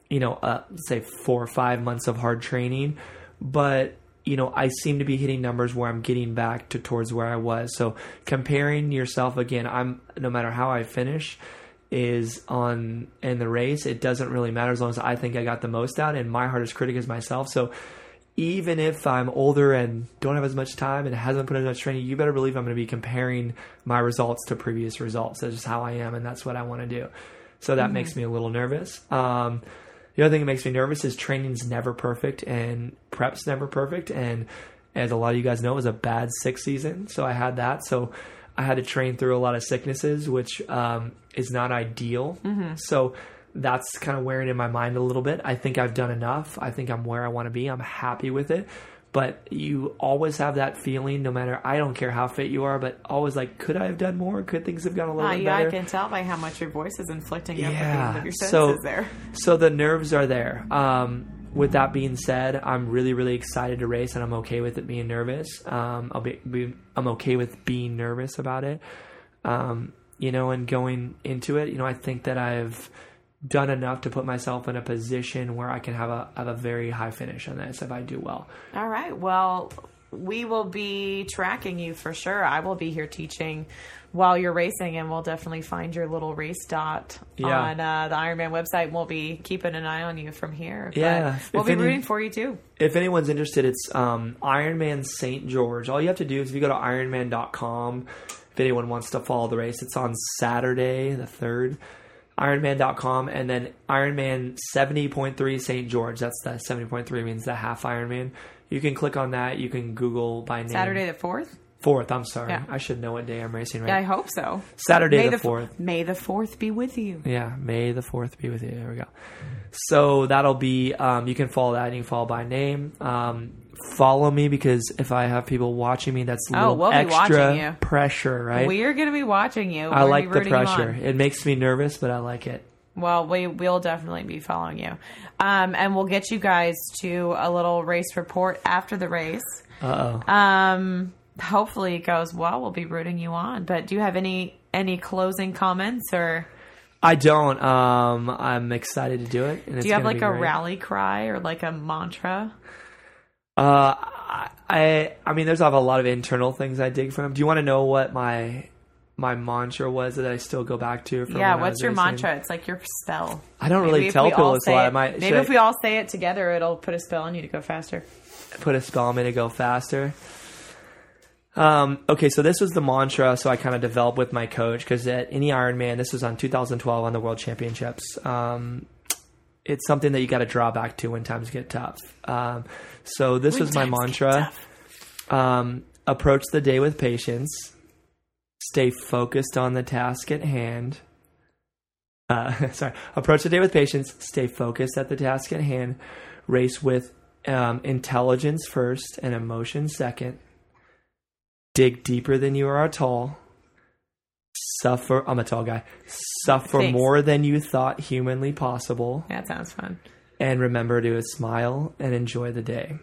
[SPEAKER 3] you know, uh, say four or five months of hard training, but you know, I seem to be hitting numbers where I'm getting back to towards where I was. So comparing yourself again, I'm no matter how I finish is on in the race, it doesn't really matter as long as I think I got the most out and my hardest critic is myself. So even if I'm older and don't have as much time and hasn't put in as much training, you better believe I'm going to be comparing my results to previous results. That's just how I am, and that's what I want to do. So that makes me a little nervous. Um, the other thing that makes me nervous is training's never perfect and prep's never perfect. And as a lot of you guys know, it was a bad sick season. So I had that. So I had to train through a lot of sicknesses, which um, is not ideal. So that's kind of wearing in my mind a little bit. I think I've done enough. I think I'm where I want to be. I'm happy with it. But you always have that feeling, no matter, I don't care how fit you are, but always like, could I have done more? Could things have gone a little
[SPEAKER 2] Uh,
[SPEAKER 3] bit
[SPEAKER 2] yeah,
[SPEAKER 3] better?
[SPEAKER 2] I can tell by how much your voice is inflicting yeah. Your senses
[SPEAKER 3] so-
[SPEAKER 2] there.
[SPEAKER 3] So the nerves are there. Um, with that being said, I'm really, really excited to race, and I'm okay with it being nervous. Um, I'll be, be, I'm okay with being nervous about it. Um, you know, and going into it, you know, I think that I've done enough to put myself in a position where I can have a have a very high finish on this if I do well.
[SPEAKER 2] All right. Well, we will be tracking you for sure. I will be here teaching while you're racing, and we'll definitely find your little race dot
[SPEAKER 3] Yeah.
[SPEAKER 2] on uh, the Ironman website. We'll be keeping an eye on you from here. But
[SPEAKER 3] Yeah,
[SPEAKER 2] we'll
[SPEAKER 3] if
[SPEAKER 2] be
[SPEAKER 3] any-
[SPEAKER 2] rooting for you too.
[SPEAKER 3] if anyone's interested, it's um, Ironman St. George. All you have to do is if you go to ironman.com, if anyone wants to follow the race, it's on Saturday, the 3rd. Ironman.com and then Ironman 70.3 St. George. That's the 70.3 means the half Ironman. You can click on that. You can Google by name.
[SPEAKER 2] Saturday the fourth.
[SPEAKER 3] Fourth. I'm sorry.
[SPEAKER 2] Yeah.
[SPEAKER 3] I should know what day I'm racing. Right.
[SPEAKER 2] Yeah, I hope so.
[SPEAKER 3] Saturday
[SPEAKER 2] May
[SPEAKER 3] the fourth.
[SPEAKER 2] May the fourth be with you.
[SPEAKER 3] Yeah, May the fourth be with you. There we go. So that'll be. Um, you can follow that. You can follow by name. Um, follow me because if I have people watching me, that's a
[SPEAKER 2] Oh,
[SPEAKER 3] little
[SPEAKER 2] we'll
[SPEAKER 3] extra pressure, right?
[SPEAKER 2] We're going to be watching you.
[SPEAKER 3] I
[SPEAKER 2] We're
[SPEAKER 3] like the pressure. It makes me nervous, but I like it.
[SPEAKER 2] Well, we will definitely be following you, um, and we'll get you guys to a little race report after the race.
[SPEAKER 3] Uh oh.
[SPEAKER 2] Um, hopefully it goes well. We'll be rooting you on. But do you have any any closing comments or
[SPEAKER 3] I don't. Um, I'm excited to do it. And
[SPEAKER 2] do you have like a rally cry or like a mantra?
[SPEAKER 3] Uh, I I mean, there's I have a lot of internal things I dig from. Do you want to know what my my mantra was that I still go back to? From
[SPEAKER 2] yeah,
[SPEAKER 3] I
[SPEAKER 2] what's your
[SPEAKER 3] racing?
[SPEAKER 2] mantra? It's like your spell.
[SPEAKER 3] I don't really
[SPEAKER 2] if
[SPEAKER 3] tell people a lot. I
[SPEAKER 2] it-
[SPEAKER 3] might
[SPEAKER 2] maybe if we all say it together, it'll put a spell on you to go faster.
[SPEAKER 3] put a spell on me to go faster. Um, okay, so this was the mantra. So I kind of developed with my coach because at any Ironman, this was on 2012 on the World Championships. Um, it's something that you got to draw back to when times get tough. Um, so this
[SPEAKER 2] When
[SPEAKER 3] was my mantra. Um, approach the day with patience. Stay focused on the task at hand. Uh, sorry. Approach the day with patience. Stay focused at the task at hand. Race with um, intelligence first and emotion second. Dig deeper than you are tall. Suffer. I'm a tall guy. Suffer
[SPEAKER 2] Thanks.
[SPEAKER 3] more than you thought humanly possible.
[SPEAKER 2] That sounds fun.
[SPEAKER 3] And remember to smile and enjoy the day.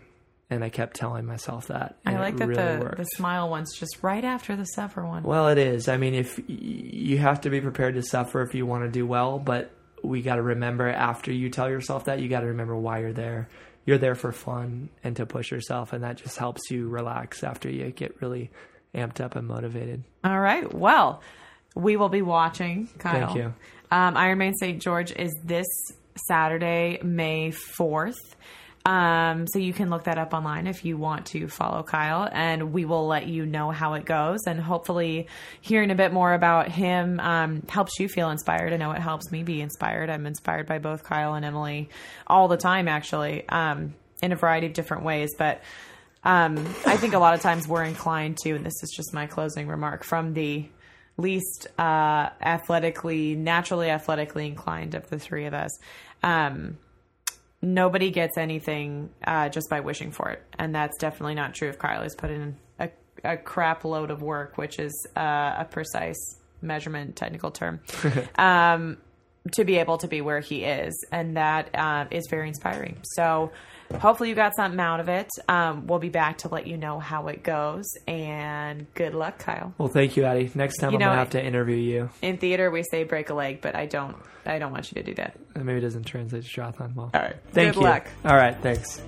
[SPEAKER 3] And I kept telling myself that.
[SPEAKER 2] I like
[SPEAKER 3] it
[SPEAKER 2] that
[SPEAKER 3] really
[SPEAKER 2] the
[SPEAKER 3] worked.
[SPEAKER 2] the smile one's just right after the suffer one.
[SPEAKER 3] Well, it is. I mean, if you have to be prepared to suffer if you want to do well, but we got to remember after you tell yourself that, you got to remember why you're there. You're there for fun and to push yourself, and that just helps you relax after you get really amped up and motivated.
[SPEAKER 2] All right. Well, we will be watching. Kyle.
[SPEAKER 3] Thank you.
[SPEAKER 2] Um, Ironman St. George is this Saturday, May fourth. Um, so you can look that up online if you want to follow Kyle, and we will let you know how it goes. And hopefully, hearing a bit more about him um, helps you feel inspired. I know it helps me be inspired. I'm inspired by both Kyle and Emily all the time, actually, um, in a variety of different ways. But um, I think a lot of times we're inclined to, and this is just my closing remark from the least uh, athletically, naturally athletically inclined of the three of us. Um, nobody gets anything uh, just by wishing for it, and that's definitely not true. If Kyle has put in a, a crap load of work, which is uh, a precise measurement technical term, um, to be able to be where he is, and that uh, is very inspiring. So. Hopefully you got something out of it. Um, we'll be back to let you know how it goes, and good luck, Kyle.
[SPEAKER 3] Well, thank you, Addie. Next time
[SPEAKER 2] You
[SPEAKER 3] I'm
[SPEAKER 2] know,
[SPEAKER 3] gonna have to interview you.
[SPEAKER 2] In theater, we say break a leg, but I don't. I don't want you to do that.
[SPEAKER 3] Maybe it doesn't translate to triathlon well.
[SPEAKER 2] All right.
[SPEAKER 3] Thank
[SPEAKER 2] good
[SPEAKER 3] you.
[SPEAKER 2] luck.
[SPEAKER 3] All right. Thanks.